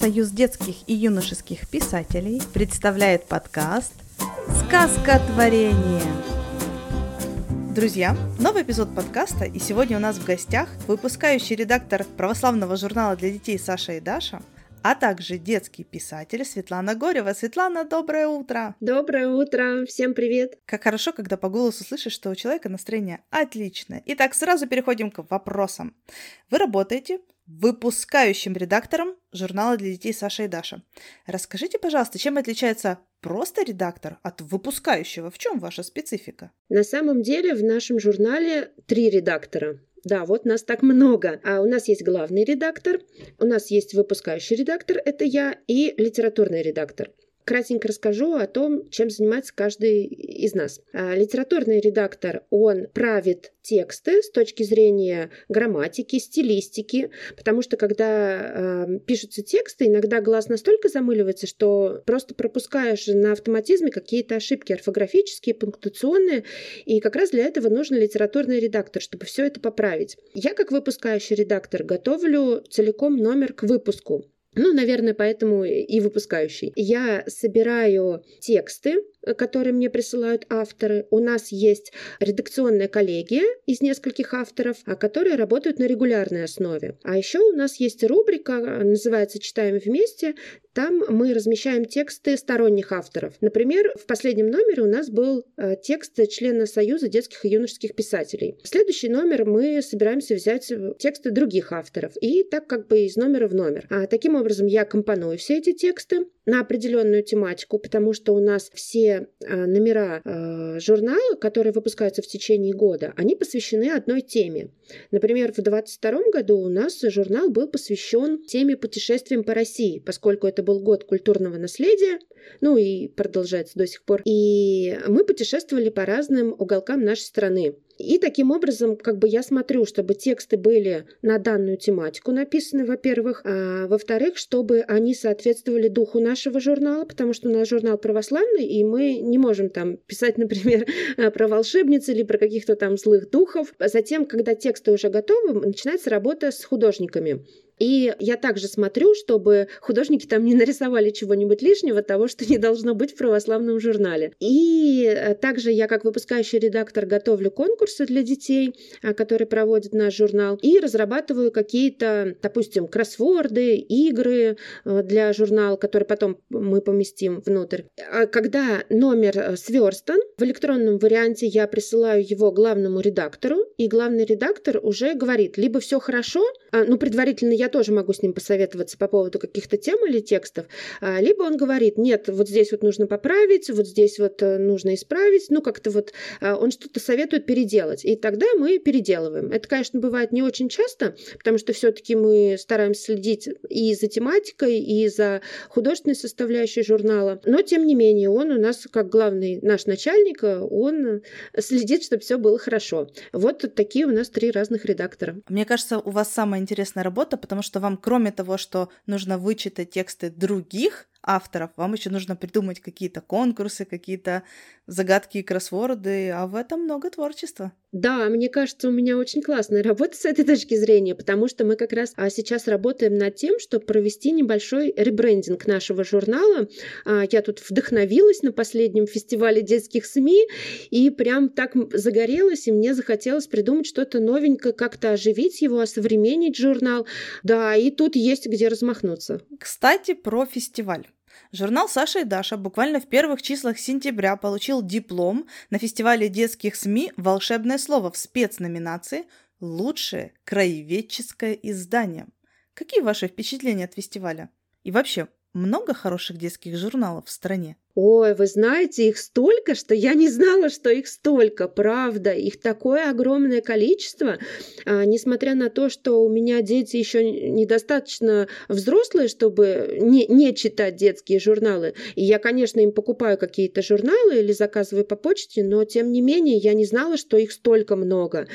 Союз детских и юношеских писателей представляет подкаст «Сказка творения». Друзья, новый эпизод подкаста, и сегодня у нас в гостях выпускающий редактор православного журнала для детей Саша и Даша – а также детский писатель Светлана Горева. Светлана, доброе утро! Доброе утро! Всем привет! Как хорошо, когда по голосу слышишь, что у человека настроение отличное. Итак, сразу переходим к вопросам. Вы работаете выпускающим редактором журнала для детей Саша и Даша. Расскажите, пожалуйста, чем отличается просто редактор от выпускающего? В чем ваша специфика? На самом деле в нашем журнале три редактора. Да, вот нас так много. А у нас есть главный редактор, у нас есть выпускающий редактор, это я, и литературный редактор кратенько расскажу о том, чем занимается каждый из нас. А, литературный редактор, он правит тексты с точки зрения грамматики, стилистики, потому что когда э, пишутся тексты, иногда глаз настолько замыливается, что просто пропускаешь на автоматизме какие-то ошибки орфографические, пунктуационные, и как раз для этого нужен литературный редактор, чтобы все это поправить. Я, как выпускающий редактор, готовлю целиком номер к выпуску. Ну, наверное, поэтому и выпускающий. Я собираю тексты, которые мне присылают авторы. У нас есть редакционная коллегия из нескольких авторов, а которые работают на регулярной основе. А еще у нас есть рубрика, называется «Читаем вместе». Там мы размещаем тексты сторонних авторов. Например, в последнем номере у нас был э, текст члена Союза детских и юношеских писателей. В следующий номер мы собираемся взять тексты других авторов. И так как бы из номера в номер. А таким образом я компоную все эти тексты на определенную тематику, потому что у нас все э, номера э, журнала, которые выпускаются в течение года, они посвящены одной теме. Например, в 2022 году у нас журнал был посвящен теме путешествиям по России, поскольку это был год культурного наследия, ну и продолжается до сих пор. И мы путешествовали по разным уголкам нашей страны. И таким образом, как бы я смотрю, чтобы тексты были на данную тематику написаны, во-первых, а во-вторых, чтобы они соответствовали духу нашего журнала, потому что у нас журнал православный, и мы не можем там писать, например, про волшебниц или про каких-то там злых духов. Затем, когда тексты уже готовы, начинается работа с художниками. И я также смотрю, чтобы художники там не нарисовали чего-нибудь лишнего, того, что не должно быть в православном журнале. И э, также я, как выпускающий редактор, готовлю конкурсы для детей, э, которые проводит наш журнал, и разрабатываю какие-то, допустим, кроссворды, игры э, для журнала, которые потом мы поместим внутрь. А когда номер сверстан, в электронном варианте я присылаю его главному редактору, и главный редактор уже говорит, либо все хорошо, ну, предварительно я тоже могу с ним посоветоваться по поводу каких-то тем или текстов, а, либо он говорит, нет, вот здесь вот нужно поправить, вот здесь вот э, нужно исправить, ну как-то вот а, он что-то советует переделать, и тогда мы переделываем. Это, конечно, бывает не очень часто, потому что все-таки мы стараемся следить и за тематикой, и за художественной составляющей журнала, но тем не менее он у нас как главный наш начальник, он следит, чтобы все было хорошо. Вот такие у нас три разных редактора. Мне кажется, у вас самая интересная работа, потому потому что вам, кроме того, что нужно вычитать тексты других авторов, вам еще нужно придумать какие-то конкурсы, какие-то загадки и кроссворды, а в этом много творчества. Да, мне кажется, у меня очень классная работа с этой точки зрения, потому что мы как раз а, сейчас работаем над тем, чтобы провести небольшой ребрендинг нашего журнала. А, я тут вдохновилась на последнем фестивале детских СМИ и прям так загорелась, и мне захотелось придумать что-то новенькое, как-то оживить его, осовременить журнал. Да, и тут есть где размахнуться. Кстати, про фестиваль. Журнал «Саша и Даша» буквально в первых числах сентября получил диплом на фестивале детских СМИ «Волшебное слово» в спецноминации «Лучшее краеведческое издание». Какие ваши впечатления от фестиваля? И вообще, много хороших детских журналов в стране? Ой, вы знаете, их столько, что я не знала, что их столько, правда. Их такое огромное количество. А, несмотря на то, что у меня дети еще недостаточно взрослые, чтобы не, не читать детские журналы. И я, конечно, им покупаю какие-то журналы или заказываю по почте, но тем не менее я не знала, что их столько много.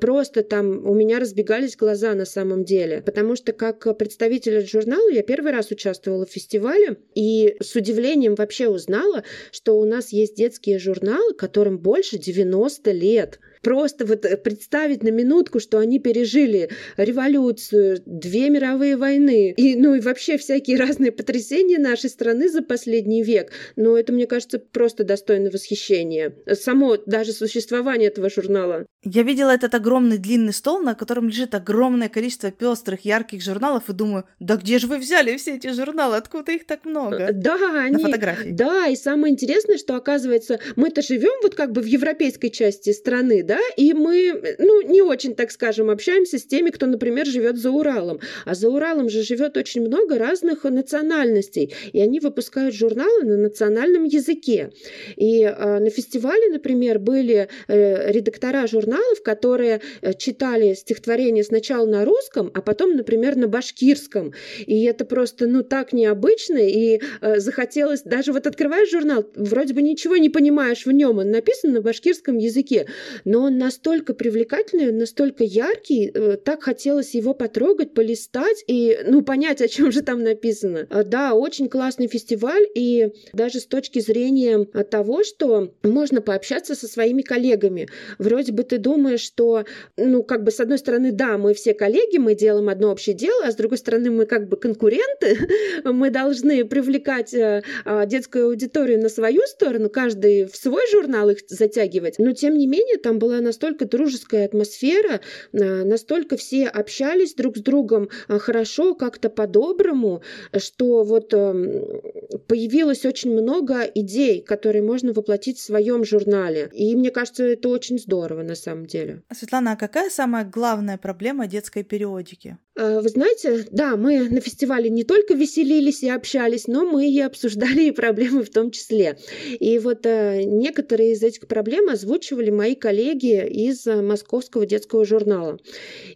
Просто там у меня разбегались глаза на самом деле. Потому что как представитель журнала я первый раз участвовала в фестивале и с удивлением вообще узнала, узнала, что у нас есть детские журналы, которым больше 90 лет. Просто вот э, представить на минутку, что они пережили революцию, две мировые войны, и, ну и вообще всякие разные потрясения нашей страны за последний век. Но это, мне кажется, просто достойно восхищения. Само даже существование этого журнала. Я видела этот огромный длинный стол, на котором лежит огромное количество пестрых, ярких журналов, и думаю, да где же вы взяли все эти журналы? Откуда их так много? Да, они... На фотографии. Да, и самое интересное, что оказывается, мы-то живем вот как бы в европейской части страны, да, и мы, ну, не очень, так скажем, общаемся с теми, кто, например, живет за Уралом. А за Уралом же живет очень много разных национальностей, и они выпускают журналы на национальном языке. И э, на фестивале, например, были э, редактора журналов, которые э, читали стихотворение сначала на русском, а потом, например, на башкирском. И это просто, ну, так необычно, и э, захотелось, даже вот открываешь журнал, вроде бы ничего не понимаешь в нем, он написан на башкирском языке, но он настолько привлекательный, настолько яркий, э, так хотелось его потрогать, полистать и, ну, понять, о чем же там написано. Э, да, очень классный фестиваль, и даже с точки зрения того, что можно пообщаться со своими коллегами. Вроде бы ты думаешь, что, ну, как бы, с одной стороны, да, мы все коллеги, мы делаем одно общее дело, а с другой стороны, мы как бы конкуренты, мы должны привлекать э, а, детскую аудиторию на свою сторону, каждый в свой журнал их затягивать. Но, тем не менее, там была настолько дружеская атмосфера, а, настолько все общались друг с другом а, хорошо, как-то по-доброму, что вот эм, появилось очень много идей, которые можно воплотить в своем журнале. И мне кажется, это очень здорово на самом деле. Светлана, а какая самая главная проблема детской периодики? А, вы знаете, да, мы на фестивале не только веселились и общались, но мы и обсуждали и проблемы в том числе. И вот э, некоторые из этих проблем озвучивали мои коллеги из э, Московского детского журнала.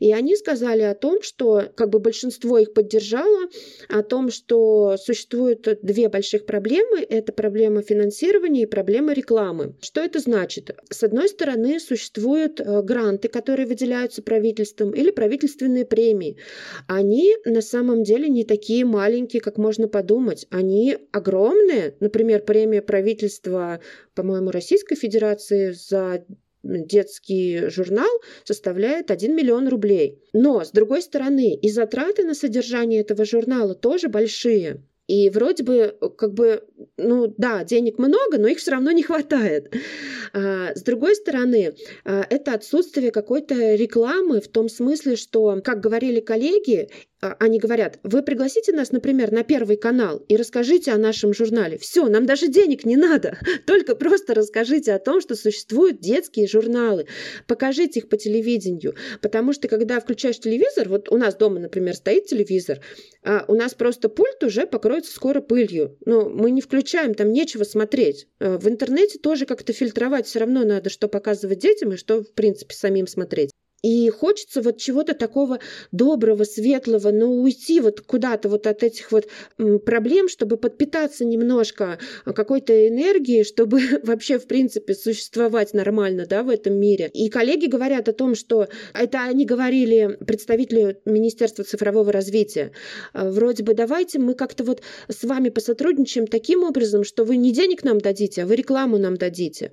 И они сказали о том, что как бы большинство их поддержало, о том, что существуют две больших проблемы. Это проблема финансирования и проблема рекламы. Что это значит? С одной стороны, существуют э, гранты, которые выделяются правительством, или правительственные премии они на самом деле не такие маленькие, как можно подумать. Они огромные. Например, премия правительства, по-моему, Российской Федерации за детский журнал составляет 1 миллион рублей. Но, с другой стороны, и затраты на содержание этого журнала тоже большие. И вроде бы, как бы, ну да, денег много, но их все равно не хватает. А, с другой стороны, а, это отсутствие какой-то рекламы в том смысле, что, как говорили коллеги, они говорят, вы пригласите нас, например, на Первый канал и расскажите о нашем журнале. Все, нам даже денег не надо, только просто расскажите о том, что существуют детские журналы, покажите их по телевидению, потому что когда включаешь телевизор, вот у нас дома, например, стоит телевизор, а у нас просто пульт уже покроется скоро пылью, но мы не включаем, там нечего смотреть. А, в интернете тоже как-то фильтровать все равно надо, что показывать детям и что, в принципе, самим смотреть. И хочется вот чего-то такого доброго, светлого, но уйти вот куда-то вот от этих вот проблем, чтобы подпитаться немножко какой-то энергией, чтобы вообще, в принципе, существовать нормально, да, в этом мире. И коллеги говорят о том, что это они говорили представители Министерства цифрового развития. А, вроде бы давайте мы как-то вот с вами посотрудничаем таким образом, что вы не денег нам дадите, а вы рекламу нам дадите.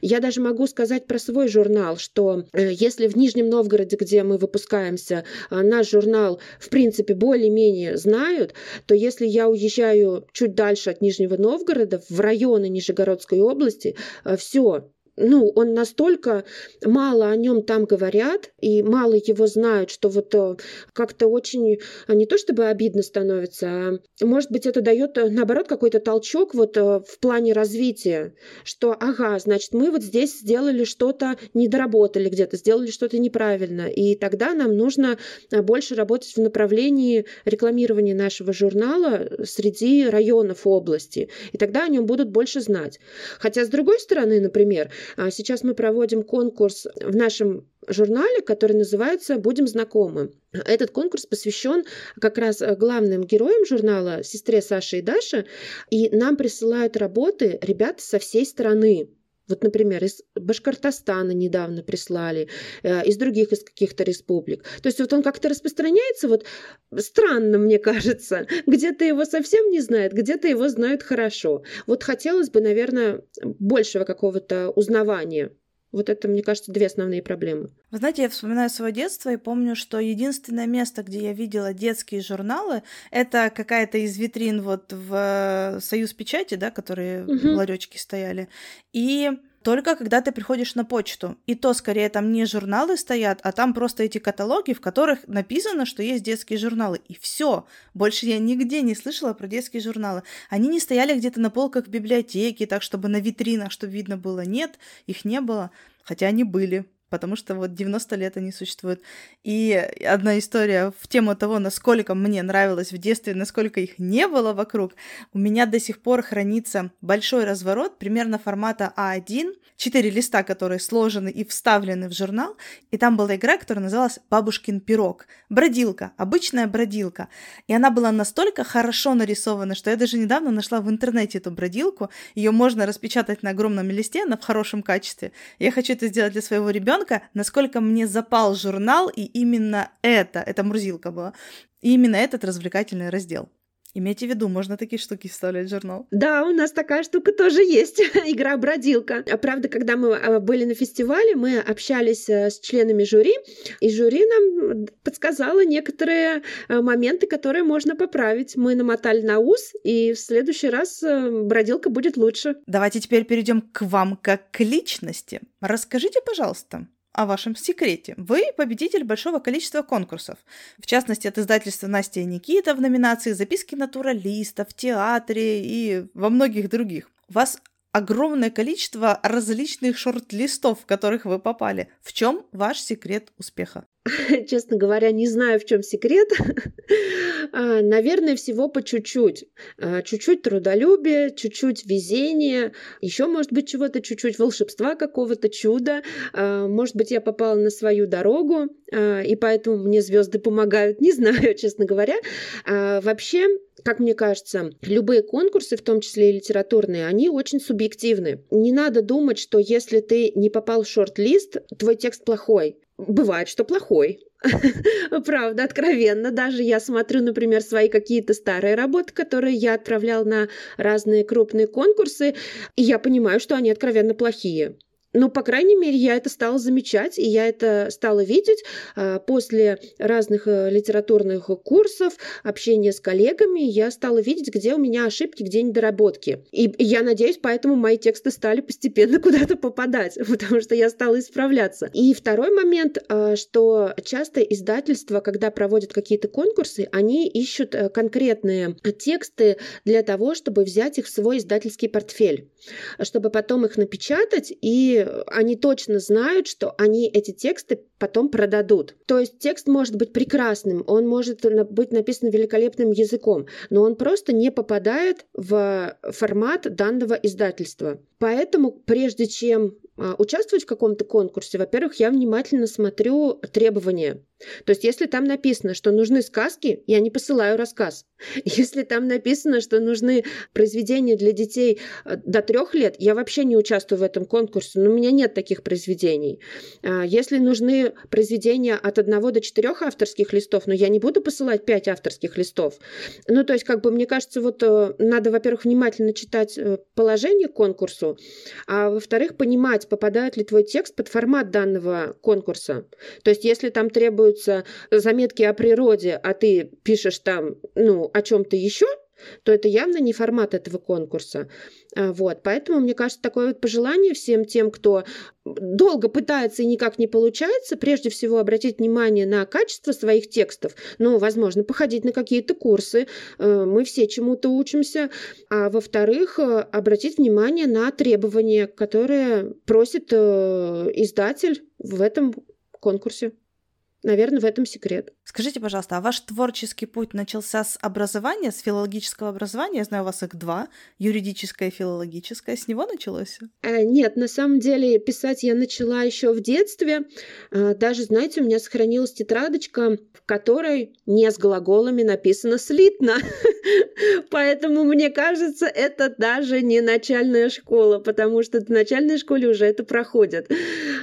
Я даже могу сказать про свой журнал, что э, если в Нижнем Новгороде, где мы выпускаемся, а, наш журнал, в принципе, более-менее знают, то если я уезжаю чуть дальше от Нижнего Новгорода, в районы Нижегородской области, а, все, ну, он настолько мало о нем там говорят и мало его знают, что вот э, как-то очень а, не то чтобы обидно становится, а может быть это дает э, наоборот какой-то толчок вот э, в плане развития, что ага, значит мы вот здесь сделали что-то, не доработали где-то, сделали что-то неправильно, и тогда нам нужно больше работать в направлении рекламирования нашего журнала среди районов области, и тогда о нем будут больше знать. Хотя с другой стороны, например, сейчас мы проводим конкурс в нашем журнале, который называется «Будем знакомы». Этот конкурс посвящен как раз главным героям журнала, сестре Саше и Даше, и нам присылают работы ребята со всей страны. Вот, например, из Башкортостана недавно прислали, э, из других, из каких-то республик. То есть вот он как-то распространяется, вот странно, мне кажется. Где-то его совсем не знают, где-то его знают хорошо. Вот хотелось бы, наверное, большего какого-то узнавания Вот это, мне кажется, две основные проблемы. Вы знаете, я вспоминаю свое детство и помню, что единственное место, где я видела детские журналы, это какая-то из витрин вот в э, Союз печати, да, которые угу. ларечки стояли. И только когда ты приходишь на почту. И то скорее там не журналы стоят, а там просто эти каталоги, в которых написано, что есть детские журналы. И все. Больше я нигде не слышала про детские журналы. Они не стояли где-то на полках в библиотеке, так чтобы на витринах, чтобы видно было. Нет, их не было. Хотя они были потому что вот 90 лет они существуют. И одна история в тему того, насколько мне нравилось в детстве, насколько их не было вокруг, у меня до сих пор хранится большой разворот, примерно формата А1, четыре листа, которые сложены и вставлены в журнал, и там была игра, которая называлась «Бабушкин пирог». Бродилка, обычная бродилка. И она была настолько хорошо нарисована, что я даже недавно нашла в интернете эту бродилку. Ее можно распечатать на огромном листе, она в хорошем качестве. Я хочу это сделать для своего ребенка, ребенка, насколько мне запал журнал, и именно это, это Мурзилка была, и именно этот развлекательный раздел. Имейте в виду, можно такие штуки вставлять в журнал. Да, у нас такая штука тоже есть, игра бродилка. А правда, когда мы а, были на фестивале, мы общались э, с членами жюри, и жюри нам подсказало некоторые э, моменты, которые можно поправить. Мы намотали на ус, и в следующий раз э, бродилка будет лучше. Давайте теперь перейдем к вам как к личности. Расскажите, пожалуйста, о вашем секрете. Вы победитель большого количества конкурсов. В частности, от издательства Настя и Никита в номинации «Записки натуралиста», в театре и во многих других. Вас огромное количество различных шорт-листов, в которых вы попали. В чем ваш секрет успеха? Честно говоря, не знаю, в чем секрет. А, наверное, всего по чуть-чуть. А, чуть-чуть трудолюбия, чуть-чуть везения, еще, может быть, чего-то чуть-чуть волшебства какого-то чуда. А, может быть, я попала на свою дорогу, и поэтому мне звезды помогают. Не знаю, честно говоря. Вообще, как мне кажется, любые конкурсы, в том числе и литературные, они очень субъективны. Не надо думать, что если ты не попал в шорт-лист, твой текст плохой. Бывает, что плохой. Правда, откровенно. Даже я смотрю, например, свои какие-то старые работы, которые я отправлял на разные крупные конкурсы, и я понимаю, что они откровенно плохие. Ну, по крайней мере, я это стала замечать, и я это стала видеть а, после разных а, литературных курсов, общения с коллегами. Я стала видеть, где у меня ошибки, где недоработки. И я надеюсь, поэтому мои тексты стали постепенно куда-то попадать, потому что я стала исправляться. И второй момент, а, что часто издательства, когда проводят какие-то конкурсы, они ищут а, конкретные тексты для того, чтобы взять их в свой издательский портфель, чтобы потом их напечатать и они точно знают, что они эти тексты потом продадут. То есть текст может быть прекрасным, он может быть написан великолепным языком, но он просто не попадает в формат данного издательства. Поэтому прежде чем участвовать в каком-то конкурсе, во-первых, я внимательно смотрю требования. То есть, если там написано, что нужны сказки, я не посылаю рассказ. Если там написано, что нужны произведения для детей а, до трех лет, я вообще не участвую в этом конкурсе. Но у меня нет таких произведений. А, если нужны произведения от одного до четырех авторских листов, но я не буду посылать пять авторских листов. Ну, то есть, как бы, мне кажется, вот э, надо, во-первых, внимательно читать э, положение к конкурсу, а во-вторых, понимать, попадает ли твой текст под формат данного конкурса. То есть, если там требуются заметки о природе, а ты пишешь там, ну, о чем-то еще, то это явно не формат этого конкурса. А, вот, поэтому, мне кажется, такое вот пожелание всем тем, кто долго пытается и никак не получается, прежде всего обратить внимание на качество своих текстов, ну, возможно, походить на какие-то курсы, э, мы все чему-то учимся, а во-вторых, э, обратить внимание на требования, которые просит э, издатель в этом конкурсе. Наверное, в этом секрет. Скажите, пожалуйста, а ваш творческий путь начался с образования, с филологического образования? Я знаю, у вас их два, юридическое и филологическое. С него началось? Э, нет, на самом деле писать я начала еще в детстве. Э, даже, знаете, у меня сохранилась тетрадочка, в которой не с глаголами написано «слитно». Поэтому, мне кажется, это даже не начальная школа, потому что в начальной школе уже это проходит.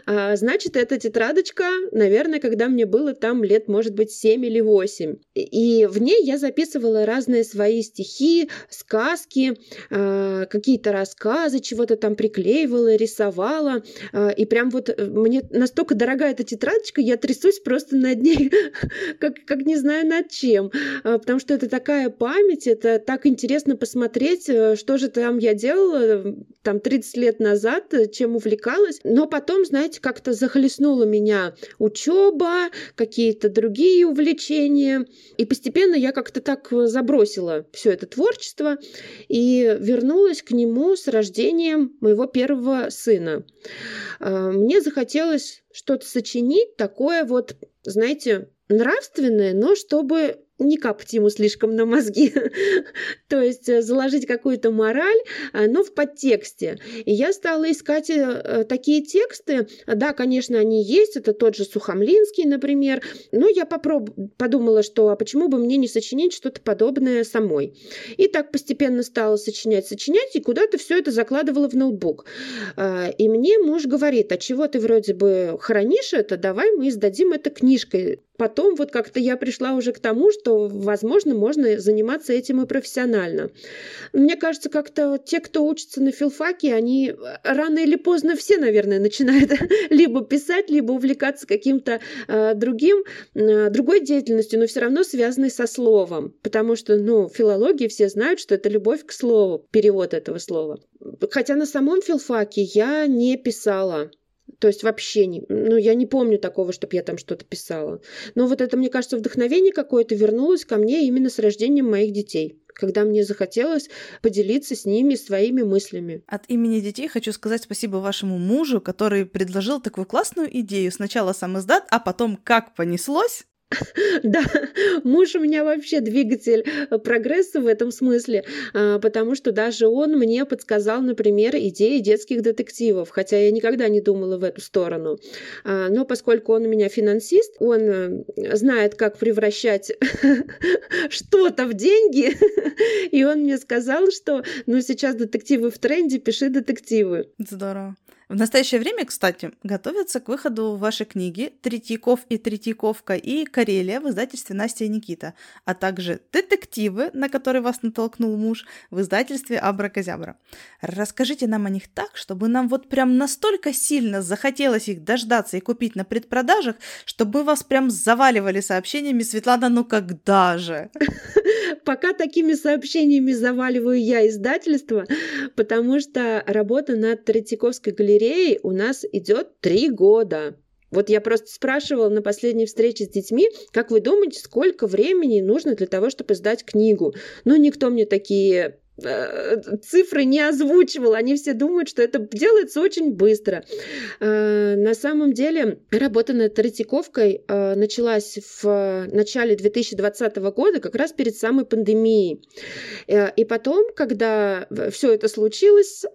А, значит, эта тетрадочка, наверное, когда мне было там лет, может быть, 7 или 8. И в ней я записывала разные свои стихи, сказки, а, какие-то рассказы, чего-то там приклеивала, рисовала. А, и прям вот э, мне настолько дорогая эта тетрадочка, я трясусь просто над ней, как, как не знаю над чем. Потому что это такая память, это так интересно посмотреть, э, что же там я делала э, там 30 лет назад, чем увлекалась. Но потом, знаете, как-то захлестнула меня учеба, какие-то другие увлечения. И постепенно я как-то так забросила все это творчество и вернулась к нему с рождением моего первого сына. А, мне захотелось что-то сочинить такое вот, знаете, нравственное, но чтобы не капать ему слишком на мозги, то есть э, заложить какую-то мораль, э, но в подтексте. И я стала искать э, такие тексты. Да, конечно, они есть, это тот же Сухомлинский, например, но я попроб... подумала, что а почему бы мне не сочинить что-то подобное самой. И так постепенно стала сочинять, сочинять, и куда-то все это закладывала в ноутбук. И мне муж говорит, а чего ты вроде бы хранишь это, давай мы издадим это книжкой. Потом вот как-то я пришла уже к тому, что, возможно, можно заниматься этим и профессионально. Мне кажется, как-то те, кто учится на филфаке, они рано или поздно все, наверное, начинают либо писать, либо увлекаться каким-то э, другим, э, другой деятельностью, но все равно связанной со словом. Потому что, ну, филологии все знают, что это любовь к слову, перевод этого слова. Хотя на самом филфаке я не писала. То есть вообще не... Ну, я не помню такого, чтобы я там что-то писала. Но вот это, мне кажется, вдохновение какое-то вернулось ко мне именно с рождением моих детей когда мне захотелось поделиться с ними своими мыслями. От имени детей хочу сказать спасибо вашему мужу, который предложил такую классную идею. Сначала сам издат, а потом как понеслось, Да, муж у меня вообще двигатель э, прогресса в этом смысле, а, потому что даже он мне подсказал, например, идеи детских детективов, хотя я никогда не думала в эту сторону. А, но поскольку он у меня финансист, он э, знает, как превращать что-то в деньги, и он мне сказал, что ну сейчас детективы в тренде, пиши детективы. Здорово. В настоящее время, кстати, готовятся к выходу вашей книги «Третьяков и Третьяковка» и «Карелия» в издательстве Настя и Никита, а также «Детективы», на которые вас натолкнул муж, в издательстве Абракозябра. Расскажите нам о них так, чтобы нам вот прям настолько сильно захотелось их дождаться и купить на предпродажах, чтобы вас прям заваливали сообщениями «Светлана, ну когда же?» Пока такими сообщениями заваливаю я издательство, потому что работа над Третьяковской галереей у нас идет три года. Вот я просто спрашивала на последней встрече с детьми, как вы думаете, сколько времени нужно для того, чтобы издать книгу? Ну, никто мне такие цифры не озвучивал. Они все думают, что это делается очень быстро. Э, на самом деле работа над Третьяковкой э, началась в начале 2020 года, как раз перед самой пандемией. И потом, когда все это случилось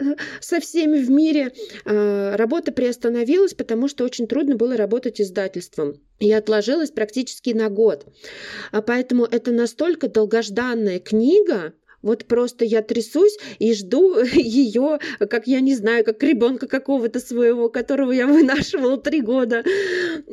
со всеми в мире, работа приостановилась, потому что очень трудно было работать издательством и отложилась практически на год. А поэтому это настолько долгожданная книга, вот просто я трясусь и жду ее, как я не знаю, как ребенка какого-то своего, которого я вынашивала три года,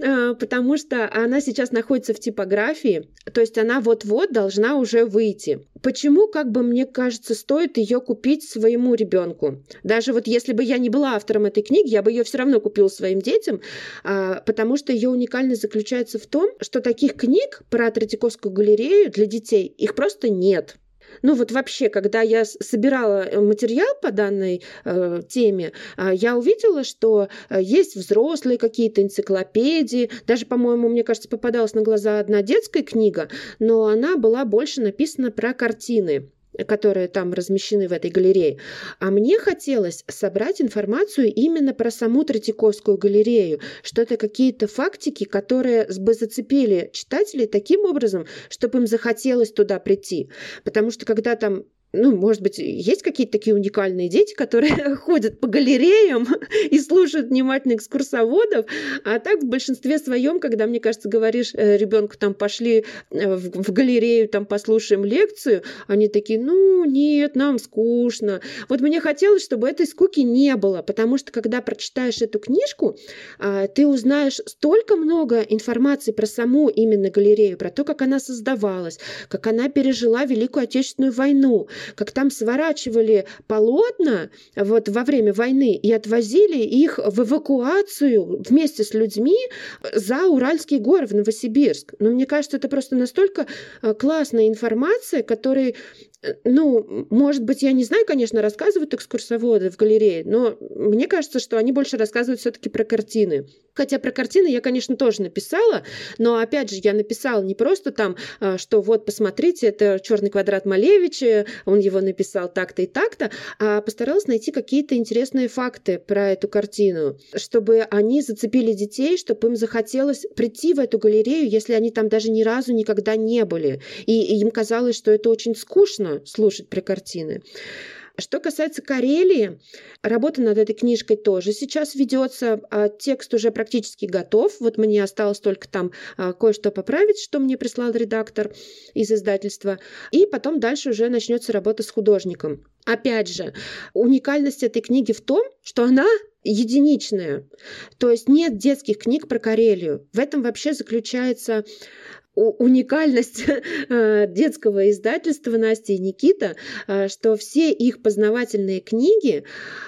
а, потому что она сейчас находится в типографии, то есть она вот-вот должна уже выйти. Почему, как бы мне кажется, стоит ее купить своему ребенку? Даже вот если бы я не была автором этой книги, я бы ее все равно купила своим детям, а, потому что ее уникальность заключается в том, что таких книг про Третьяковскую галерею для детей их просто нет. Ну вот вообще, когда я собирала э, материал по данной э, теме, э, я увидела, что э, есть взрослые какие-то энциклопедии, даже, по-моему, мне кажется, попадалась на глаза одна детская книга, но она была больше написана про картины которые там размещены в этой галерее. А мне хотелось собрать информацию именно про саму Третьяковскую галерею, что это какие-то фактики, которые бы зацепили читателей таким образом, чтобы им захотелось туда прийти. Потому что когда там ну, может быть, есть какие-то такие уникальные дети, которые ходят по галереям и слушают внимательно экскурсоводов, а так в большинстве своем, когда, мне кажется, говоришь э, ребенку там пошли э, в, в галерею, там послушаем лекцию, они такие, ну, нет, нам скучно. Вот мне хотелось, чтобы этой скуки не было, потому что когда прочитаешь эту книжку, а, ты узнаешь столько много информации про саму именно галерею, про то, как она создавалась, как она пережила Великую Отечественную войну, как там сворачивали полотна вот во время войны и отвозили их в эвакуацию вместе с людьми за Уральские горы в Новосибирск. Но мне кажется, это просто настолько э, классная информация, которой Э, ну, может быть, я не знаю, конечно, рассказывают экскурсоводы в галерее, но мне кажется, что они больше рассказывают все-таки про картины. Хотя про картины я, конечно, тоже написала, но опять же, я написала не просто там, а, что вот, посмотрите, это черный квадрат Малевича, он его написал так-то и так-то, а постаралась найти какие-то интересные факты про эту картину, чтобы они зацепили детей, чтобы им захотелось прийти в эту галерею, если они там даже ни разу никогда не были. И им казалось, что это очень скучно слушать про картины. Что касается Карелии, работа над этой книжкой тоже сейчас ведется. А текст уже практически готов. Вот мне осталось только там а, кое-что поправить, что мне прислал редактор из издательства. И потом дальше уже начнется работа с художником. Опять же, уникальность этой книги в том, что она единичная. То есть нет детских книг про Карелию. В этом вообще заключается уникальность э, детского издательства Насти и Никита, э, что все их познавательные книги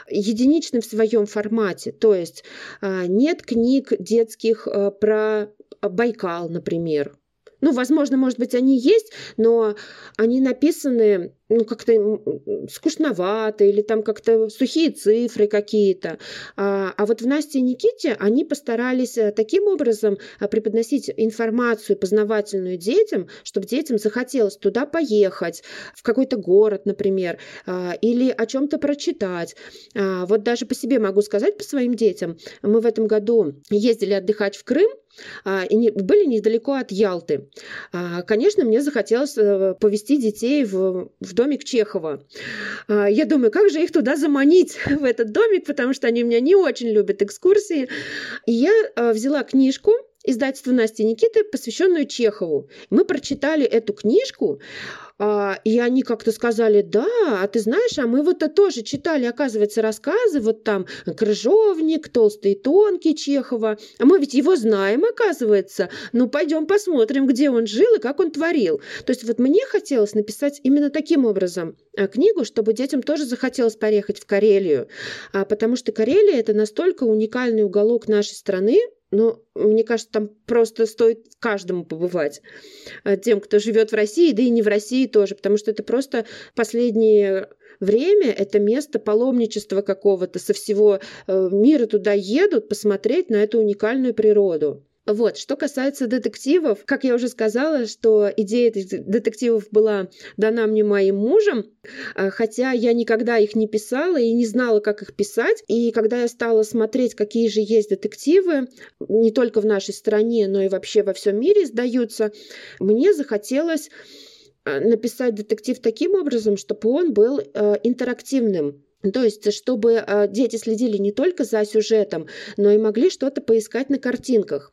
единичны в своем формате. То есть э, нет книг детских про Байкал, например. Ну, возможно, может быть, они есть, но они написаны ну, как-то скучновато или там как-то сухие цифры какие-то. А, а вот в Насте и Никите они постарались э, таким образом э, преподносить информацию познавательную детям, чтобы детям захотелось туда поехать, в какой-то город, например, а, или о чем-то прочитать. А, вот даже по себе могу сказать, по своим детям. Мы в этом году ездили отдыхать в Крым, и не, были недалеко от Ялты. Конечно, мне захотелось э, повести детей в, в домик Чехова. А, я думаю, как же их туда заманить, в этот домик, потому что они у меня не очень любят экскурсии. И я а, взяла книжку издательства Насти Никиты, посвященную Чехову. Мы прочитали эту книжку, а, и они как-то сказали, да, а ты знаешь, а мы вот это тоже читали, оказывается, рассказы, вот там Крыжовник, Толстый и Тонкий Чехова, а мы ведь его знаем, оказывается, ну пойдем посмотрим, где он жил и как он творил. То есть вот мне хотелось написать именно таким образом а, книгу, чтобы детям тоже захотелось поехать в Карелию, а, потому что Карелия это настолько уникальный уголок нашей страны, ну, мне кажется, там просто стоит каждому побывать. Э, тем, кто живет в России, да и не в России тоже, потому что это просто последнее время, это место паломничества какого-то, со всего э, мира туда едут посмотреть на эту уникальную природу. Вот, что касается детективов, как я уже сказала, что идея этих детективов была дана мне моим мужем, а, хотя я никогда их не писала и не знала, как их писать. И когда я стала смотреть, какие же есть детективы, не только в нашей стране, но и вообще во всем мире издаются, мне захотелось а, написать детектив таким образом, чтобы он был э, интерактивным. То есть, чтобы э, дети следили не только за сюжетом, но и могли что-то поискать на картинках.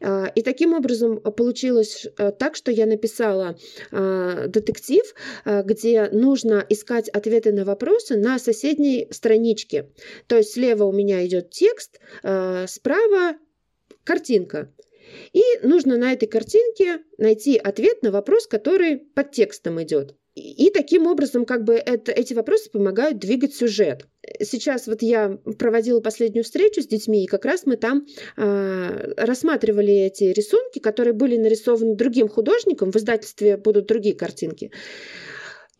Э, и таким образом получилось э, так, что я написала детектив, где нужно искать ответы на вопросы на соседней страничке. То есть слева у меня идет текст, справа картинка. И нужно на этой картинке найти ответ на вопрос, который под текстом идет. И таким образом как бы это, эти вопросы помогают двигать сюжет. Сейчас вот я проводила последнюю встречу с детьми, и как раз мы там э, рассматривали эти рисунки, которые были нарисованы другим художником. В издательстве будут другие картинки.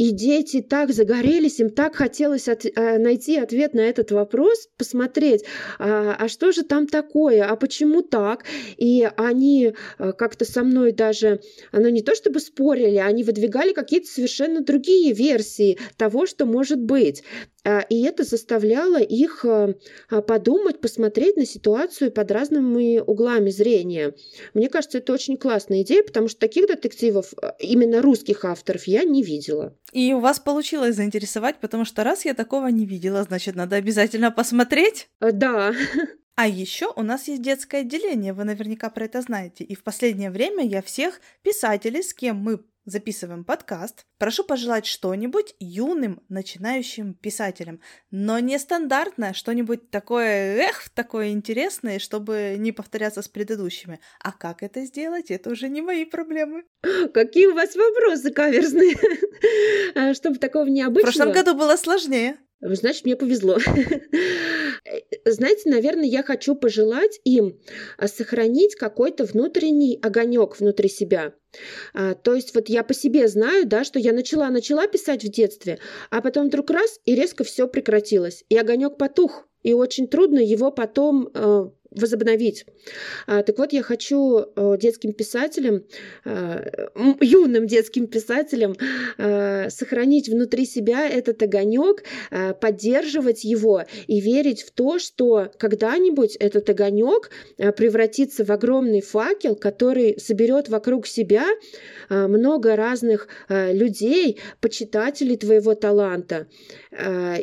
И дети так загорелись, им так хотелось от, а, найти ответ на этот вопрос, посмотреть, а, а что же там такое, а почему так. И они а, как-то со мной даже, ну не то чтобы спорили, они выдвигали какие-то совершенно другие версии того, что может быть. А, и это заставляло их а, а, подумать, посмотреть на ситуацию под разными углами зрения. Мне кажется, это очень классная идея, потому что таких детективов, именно русских авторов, я не видела. И у вас получилось заинтересовать, потому что раз я такого не видела, значит, надо обязательно посмотреть. Да. А еще у нас есть детское отделение, вы наверняка про это знаете. И в последнее время я всех писателей, с кем мы записываем подкаст, прошу пожелать что-нибудь юным начинающим писателям, но не стандартное, что-нибудь такое, эх, такое интересное, чтобы не повторяться с предыдущими. А как это сделать, это уже не мои проблемы. Какие у вас вопросы каверзные, а, чтобы такого необычного. В прошлом году было сложнее. Значит, мне повезло. Знаете, наверное, я хочу пожелать им а, сохранить какой-то внутренний огонек внутри себя. А, то есть вот я по себе знаю, да, что я начала, начала писать в детстве, а потом вдруг раз и резко все прекратилось, и огонек потух, и очень трудно его потом э, возобновить. А, так вот, я хочу э, детским писателям, э, юным детским писателям э, сохранить внутри себя этот огонек, поддерживать его и верить в то, что когда-нибудь этот огонек превратится в огромный факел, который соберет вокруг себя много разных людей, почитателей твоего таланта.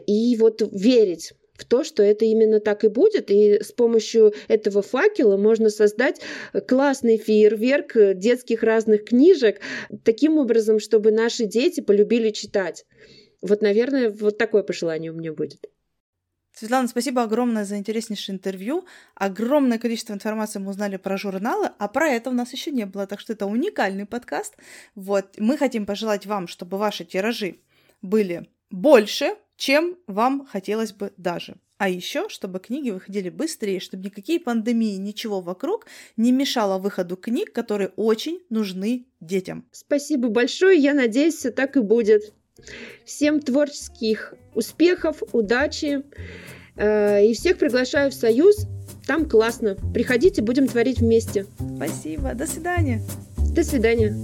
И вот верить в то, что это именно так и будет, и с помощью этого факела можно создать классный фейерверк детских разных книжек, таким образом, чтобы наши дети полюбили читать. Вот, наверное, вот такое пожелание у меня будет. Светлана, спасибо огромное за интереснейшее интервью. Огромное количество информации мы узнали про журналы, а про это у нас еще не было, так что это уникальный подкаст. Вот, мы хотим пожелать вам, чтобы ваши тиражи были больше, чем вам хотелось бы даже. А еще, чтобы книги выходили быстрее, чтобы никакие пандемии, ничего вокруг не мешало выходу книг, которые очень нужны детям. Спасибо большое, я надеюсь, все так и будет. Всем творческих успехов, удачи. Э, и всех приглашаю в Союз. Там классно. Приходите, будем творить вместе. Спасибо. До свидания. До свидания.